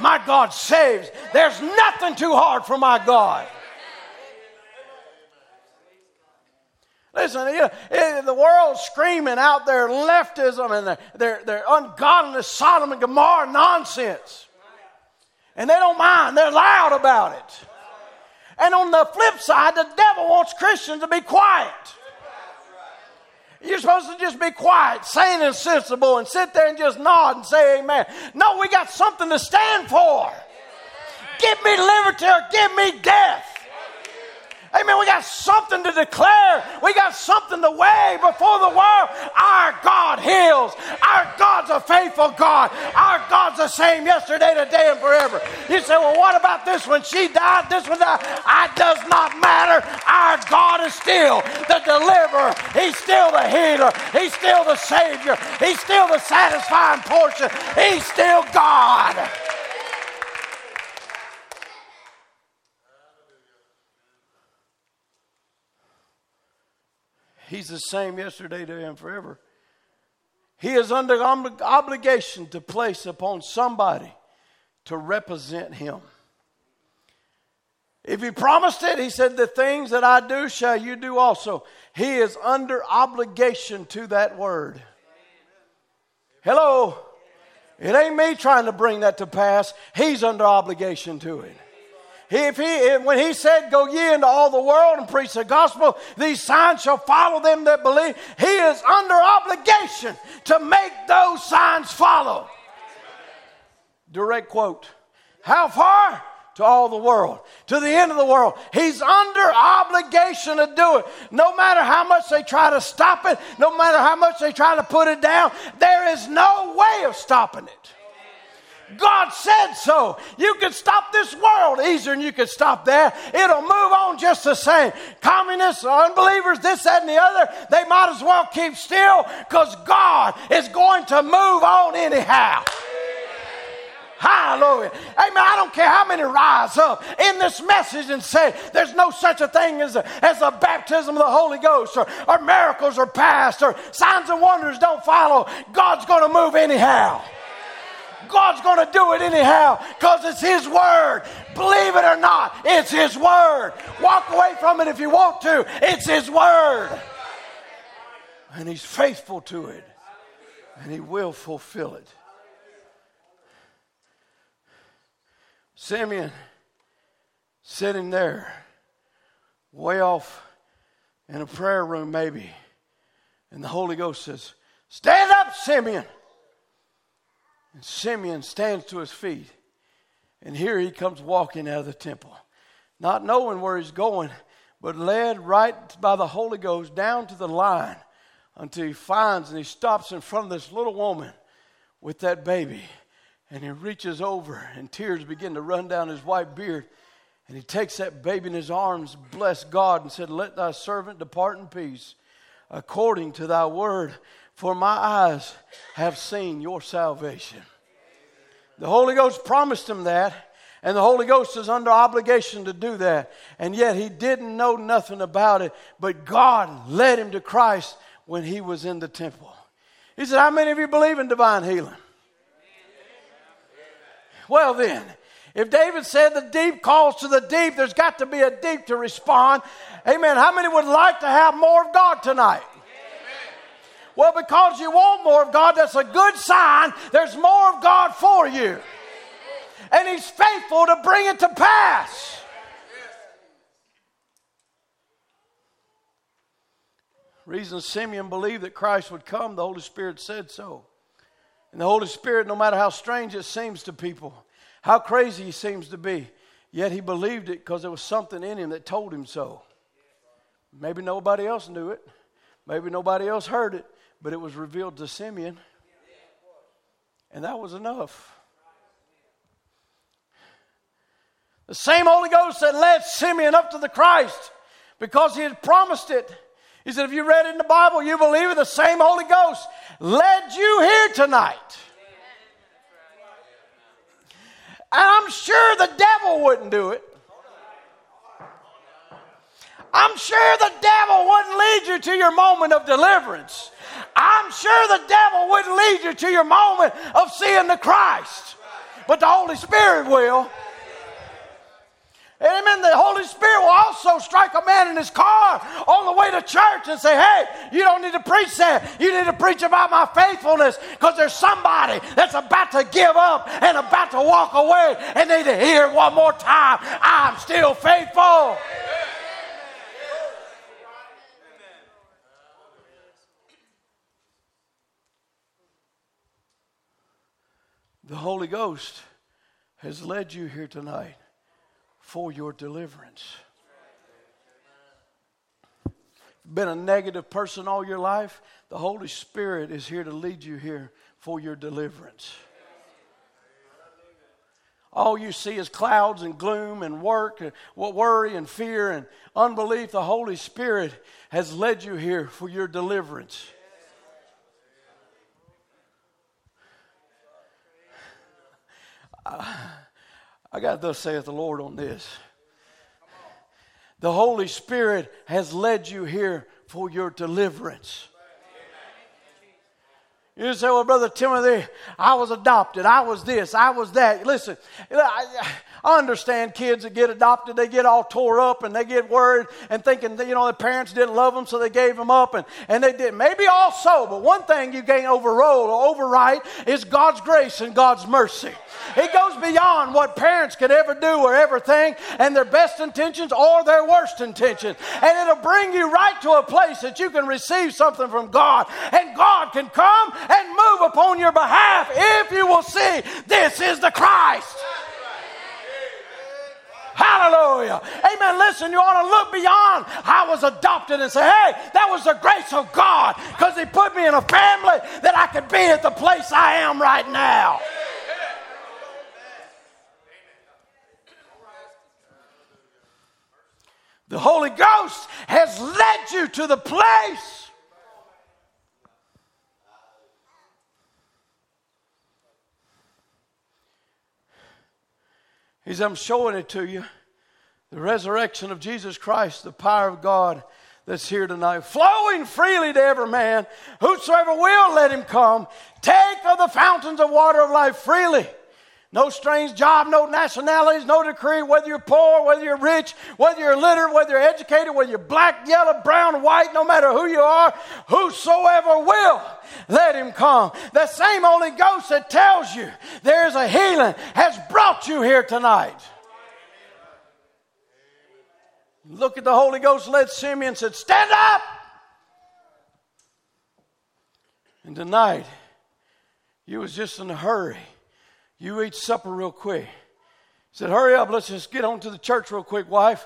My God saves. There's nothing too hard for my God. Listen, you know, eh, the world's screaming out their leftism and their, their, their ungodliness, Sodom and Gomorrah nonsense. And they don't mind, they're loud about it. And on the flip side, the devil wants Christians to be quiet. You're supposed to just be quiet, sane and sensible, and sit there and just nod and say amen. No, we got something to stand for. Give me liberty or give me death. Amen. We got something to declare. We got something to wave before the world. Our God heals. Our God's a faithful God. Our God's the same yesterday, today, and forever. You say, well, what about this one? She died, this one died. It does not matter. Our God is still the deliverer. He's still the healer. He's still the Savior. He's still the satisfying portion. He's still God. He's the same yesterday, today, and forever. He is under obligation to place upon somebody to represent him. If he promised it, he said, The things that I do shall you do also. He is under obligation to that word. Hello. It ain't me trying to bring that to pass. He's under obligation to it. If he, when he said, Go ye into all the world and preach the gospel, these signs shall follow them that believe, he is under obligation to make those signs follow. Direct quote. How far? To all the world, to the end of the world. He's under obligation to do it. No matter how much they try to stop it, no matter how much they try to put it down, there is no way of stopping it. God said so. You can stop this world easier than you can stop that. It'll move on just the same. Communists, unbelievers, this, that, and the other, they might as well keep still because God is going to move on anyhow. Hallelujah. Amen. I don't care how many rise up in this message and say there's no such a thing as a, as a baptism of the Holy Ghost or, or miracles are past or signs and wonders don't follow. God's going to move anyhow. God's going to do it anyhow because it's His Word. Believe it or not, it's His Word. Walk away from it if you want to. It's His Word. And He's faithful to it, and He will fulfill it. Simeon sitting there, way off in a prayer room, maybe, and the Holy Ghost says, Stand up, Simeon. And Simeon stands to his feet. And here he comes walking out of the temple, not knowing where he's going, but led right by the Holy Ghost down to the line until he finds and he stops in front of this little woman with that baby. And he reaches over, and tears begin to run down his white beard. And he takes that baby in his arms, blessed God, and said, Let thy servant depart in peace according to thy word for my eyes have seen your salvation. The Holy Ghost promised him that, and the Holy Ghost is under obligation to do that. And yet he didn't know nothing about it, but God led him to Christ when he was in the temple. He said, How many of you believe in divine healing? Well, then, if David said the deep calls to the deep, there's got to be a deep to respond. Amen. How many would like to have more of God tonight? Well, because you want more of God, that's a good sign there's more of God for you. And He's faithful to bring it to pass. Reason Simeon believed that Christ would come, the Holy Spirit said so. And the Holy Spirit, no matter how strange it seems to people, how crazy he seems to be, yet he believed it because there was something in him that told him so. Maybe nobody else knew it, maybe nobody else heard it, but it was revealed to Simeon. And that was enough. The same Holy Ghost that led Simeon up to the Christ because he had promised it. He said, if you read in the Bible, you believe it, the same Holy Ghost led you here tonight. And I'm sure the devil wouldn't do it. I'm sure the devil wouldn't lead you to your moment of deliverance. I'm sure the devil wouldn't lead you to your moment of seeing the Christ, but the Holy Spirit will. Amen. The Holy Spirit will also strike a man in his car on the way to church and say, Hey, you don't need to preach that. You need to preach about my faithfulness because there's somebody that's about to give up and about to walk away and need to hear one more time I'm still faithful. The Holy Ghost has led you here tonight for your deliverance. Been a negative person all your life, the Holy Spirit is here to lead you here for your deliverance. All you see is clouds and gloom and work, and worry and fear and unbelief. The Holy Spirit has led you here for your deliverance. Uh, I got thus saith the Lord on this. The Holy Spirit has led you here for your deliverance. You say, well, Brother Timothy, I was adopted. I was this. I was that. Listen, I, understand kids that get adopted, they get all tore up and they get worried and thinking that, you know, their parents didn't love them, so they gave them up. And, and they did. Maybe also, but one thing you can't overrule or overwrite is God's grace and God's mercy. It goes beyond what parents could ever do or ever think, and their best intentions or their worst intentions. And it'll bring you right to a place that you can receive something from God, and God can come and move upon your behalf if you will see this is the Christ. Hallelujah. Amen. Listen, you ought to look beyond I was adopted and say, hey, that was the grace of God because He put me in a family that I could be at the place I am right now. The Holy Ghost has led you to the place. He's, I'm showing it to you. The resurrection of Jesus Christ, the power of God that's here tonight, flowing freely to every man. Whosoever will, let him come. Take of the fountains of water of life freely. No strange job, no nationalities, no decree, whether you're poor, whether you're rich, whether you're literate, whether you're educated, whether you're black, yellow, brown, white, no matter who you are, whosoever will, let him come. The same Holy Ghost that tells you there's a healing has brought you here tonight. Look at the Holy Ghost led Simeon said, Stand up! And tonight, you was just in a hurry you eat supper real quick. He said, Hurry up, let's just get on to the church real quick, wife.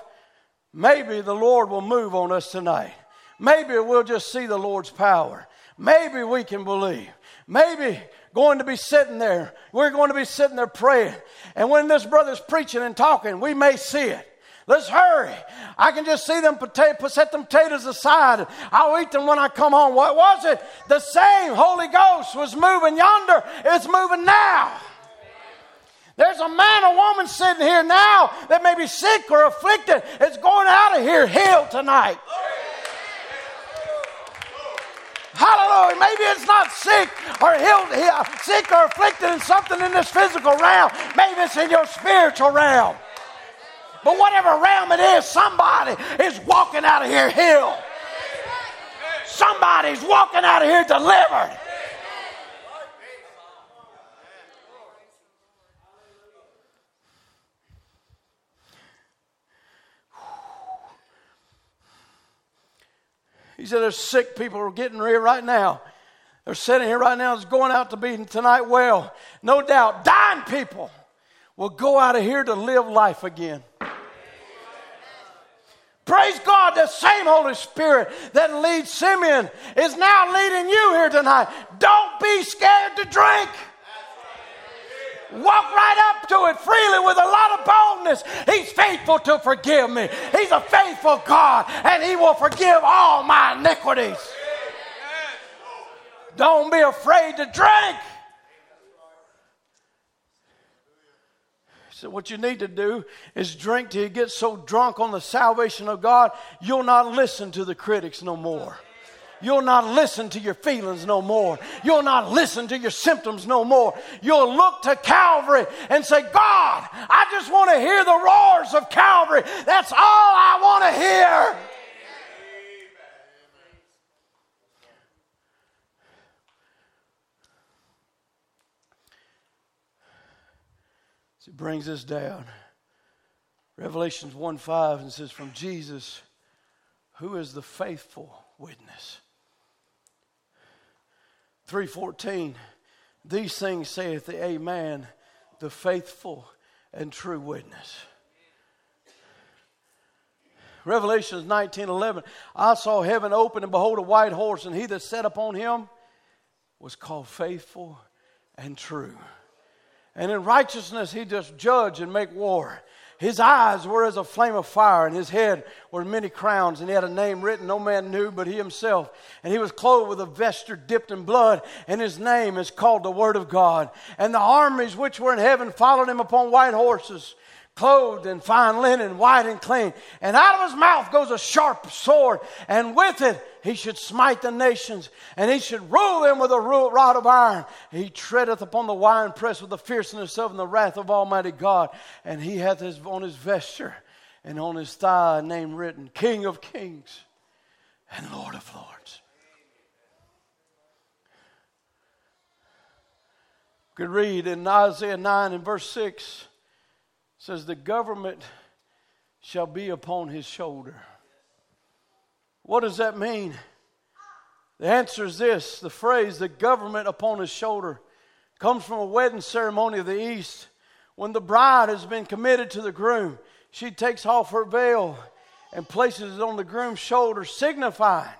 Maybe the Lord will move on us tonight. Maybe we'll just see the Lord's power. Maybe we can believe. Maybe going to be sitting there, we're going to be sitting there praying. And when this brother's preaching and talking, we may see it. Let's hurry. I can just see them potato, set them potatoes aside. I'll eat them when I come home. What was it? The same Holy Ghost was moving yonder. It's moving now. There's a man or woman sitting here now that may be sick or afflicted. It's going out of here healed tonight. Hallelujah. Maybe it's not sick or healed, uh, sick or afflicted in something in this physical realm. Maybe it's in your spiritual realm. But whatever realm it is, somebody is walking out of here healed. Somebody's walking out of here delivered. He said, There's sick people who are getting here right now. They're sitting here right now. It's going out to be tonight well. No doubt, dying people will go out of here to live life again. Praise God, the same Holy Spirit that leads Simeon is now leading you here tonight. Don't be scared to drink. Walk right up to it freely with a lot of boldness. He's faithful to forgive me. He's a faithful God, and He will forgive all my iniquities. Don't be afraid to drink. So, what you need to do is drink till you get so drunk on the salvation of God, you'll not listen to the critics no more. You'll not listen to your feelings no more. You'll not listen to your symptoms no more. You'll look to Calvary and say, God, I just want to hear the roars of Calvary. That's all I want to hear. So it brings us down. Revelations 1 5 and says, From Jesus, who is the faithful witness. 314 These things saith the Amen, the faithful and true witness. Revelations 19 11. I saw heaven open, and behold, a white horse, and he that sat upon him was called faithful and true. And in righteousness he does judge and make war. His eyes were as a flame of fire, and his head were many crowns, and he had a name written no man knew but he himself. And he was clothed with a vesture dipped in blood, and his name is called the Word of God. And the armies which were in heaven followed him upon white horses clothed in fine linen, white and clean. And out of his mouth goes a sharp sword, and with it he should smite the nations, and he should rule them with a rod of iron. He treadeth upon the winepress with the fierceness of and the wrath of Almighty God. And he hath his, on his vesture and on his thigh a name written, King of Kings and Lord of Lords. Could read in Isaiah 9 and verse 6 says, The government shall be upon his shoulder. What does that mean? The answer is this the phrase, the government upon his shoulder, comes from a wedding ceremony of the East. When the bride has been committed to the groom, she takes off her veil and places it on the groom's shoulder, signifying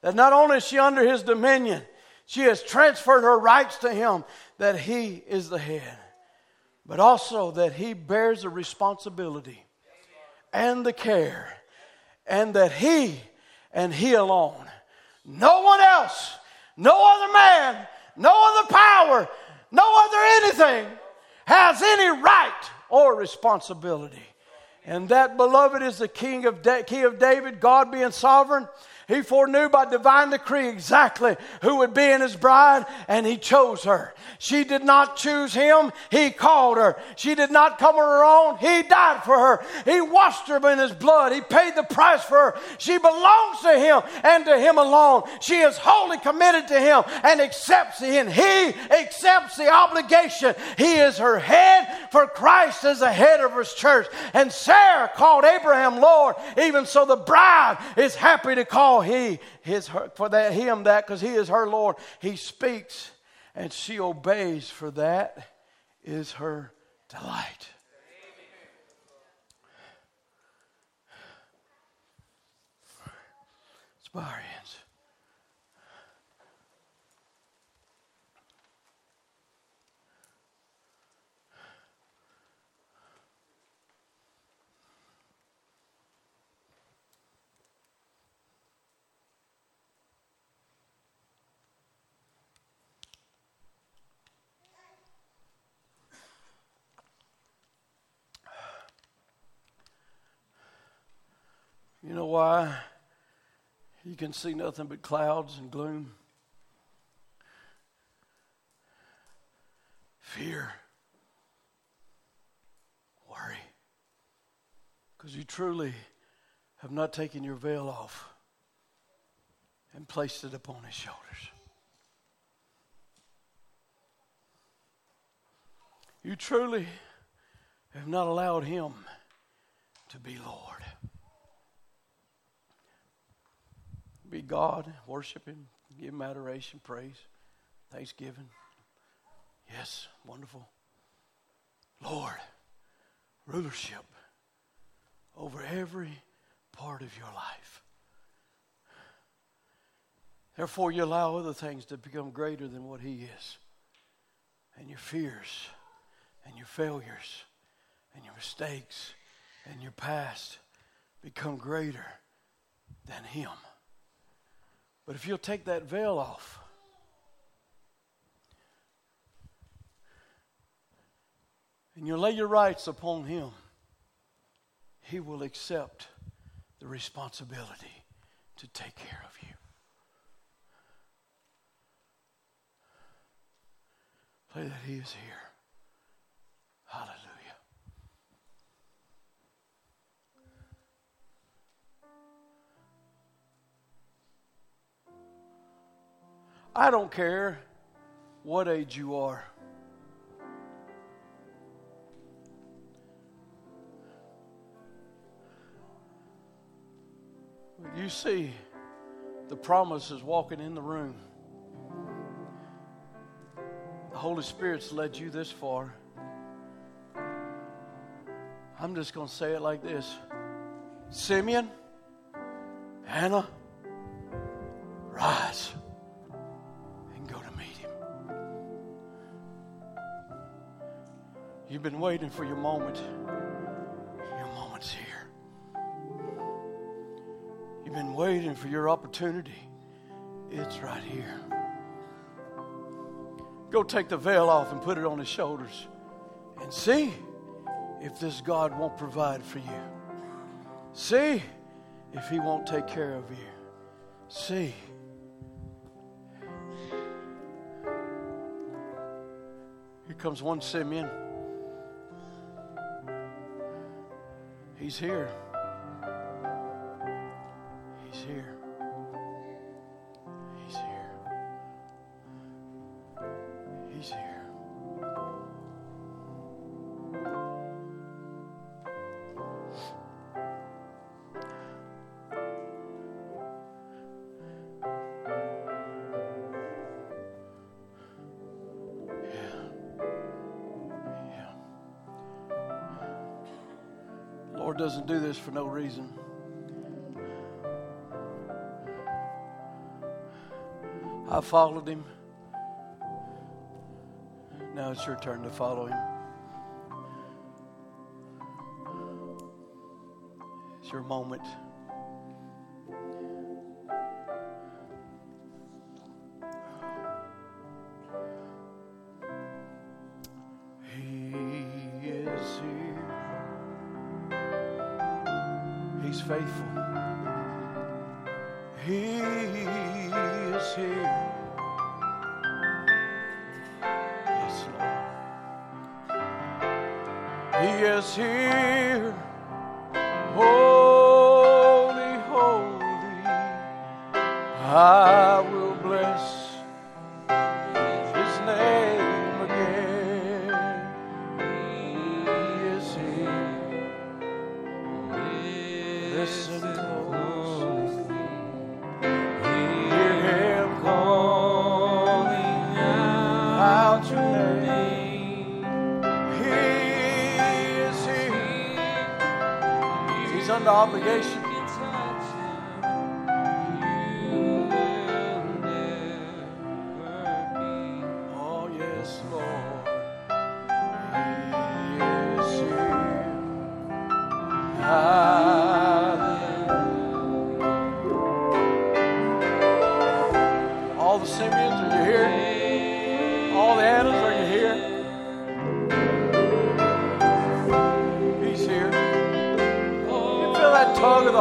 that not only is she under his dominion, she has transferred her rights to him, that he is the head but also that he bears the responsibility and the care, and that he and he alone, no one else, no other man, no other power, no other anything has any right or responsibility. And that, beloved, is the king of da- of David, God being sovereign he foreknew by divine decree exactly who would be in his bride, and he chose her. She did not choose him, he called her. She did not come on her own, he died for her. He washed her in his blood, he paid the price for her. She belongs to him and to him alone. She is wholly committed to him and accepts him. He accepts the obligation. He is her head, for Christ is the head of his church. And Sarah called Abraham Lord, even so the bride is happy to call call he his her, for that him that because he is her Lord. He speaks and she obeys, for that is her delight. Bow our hands. You know why? You can see nothing but clouds and gloom. Fear. Worry. Because you truly have not taken your veil off and placed it upon his shoulders. You truly have not allowed him to be Lord. God, worship Him, give Him adoration, praise, thanksgiving. Yes, wonderful. Lord, rulership over every part of your life. Therefore, you allow other things to become greater than what He is. And your fears, and your failures, and your mistakes, and your past become greater than Him. But if you'll take that veil off, and you lay your rights upon Him, He will accept the responsibility to take care of you. Pray that He is here. Hallelujah. I don't care what age you are. You see, the promise is walking in the room. The Holy Spirit's led you this far. I'm just going to say it like this Simeon, Hannah, rise You've been waiting for your moment. Your moment's here. You've been waiting for your opportunity. It's right here. Go take the veil off and put it on his shoulders and see if this God won't provide for you. See if he won't take care of you. See. Here comes one Simeon. He's here. He's here. Do this for no reason. I followed him. Now it's your turn to follow him. It's your moment.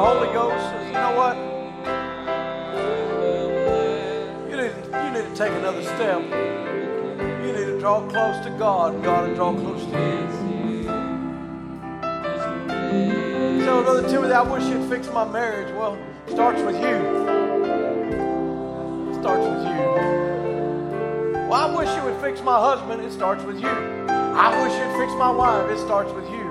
Holy Ghost? Says, You know what? You need, you need to take another step. You need to draw close to God, God will draw close to you. So, Brother Timothy, I wish you'd fix my marriage. Well, it starts with you. It starts with you. Well, I wish you would fix my husband. It starts with you. I wish you'd fix my wife. It starts with you.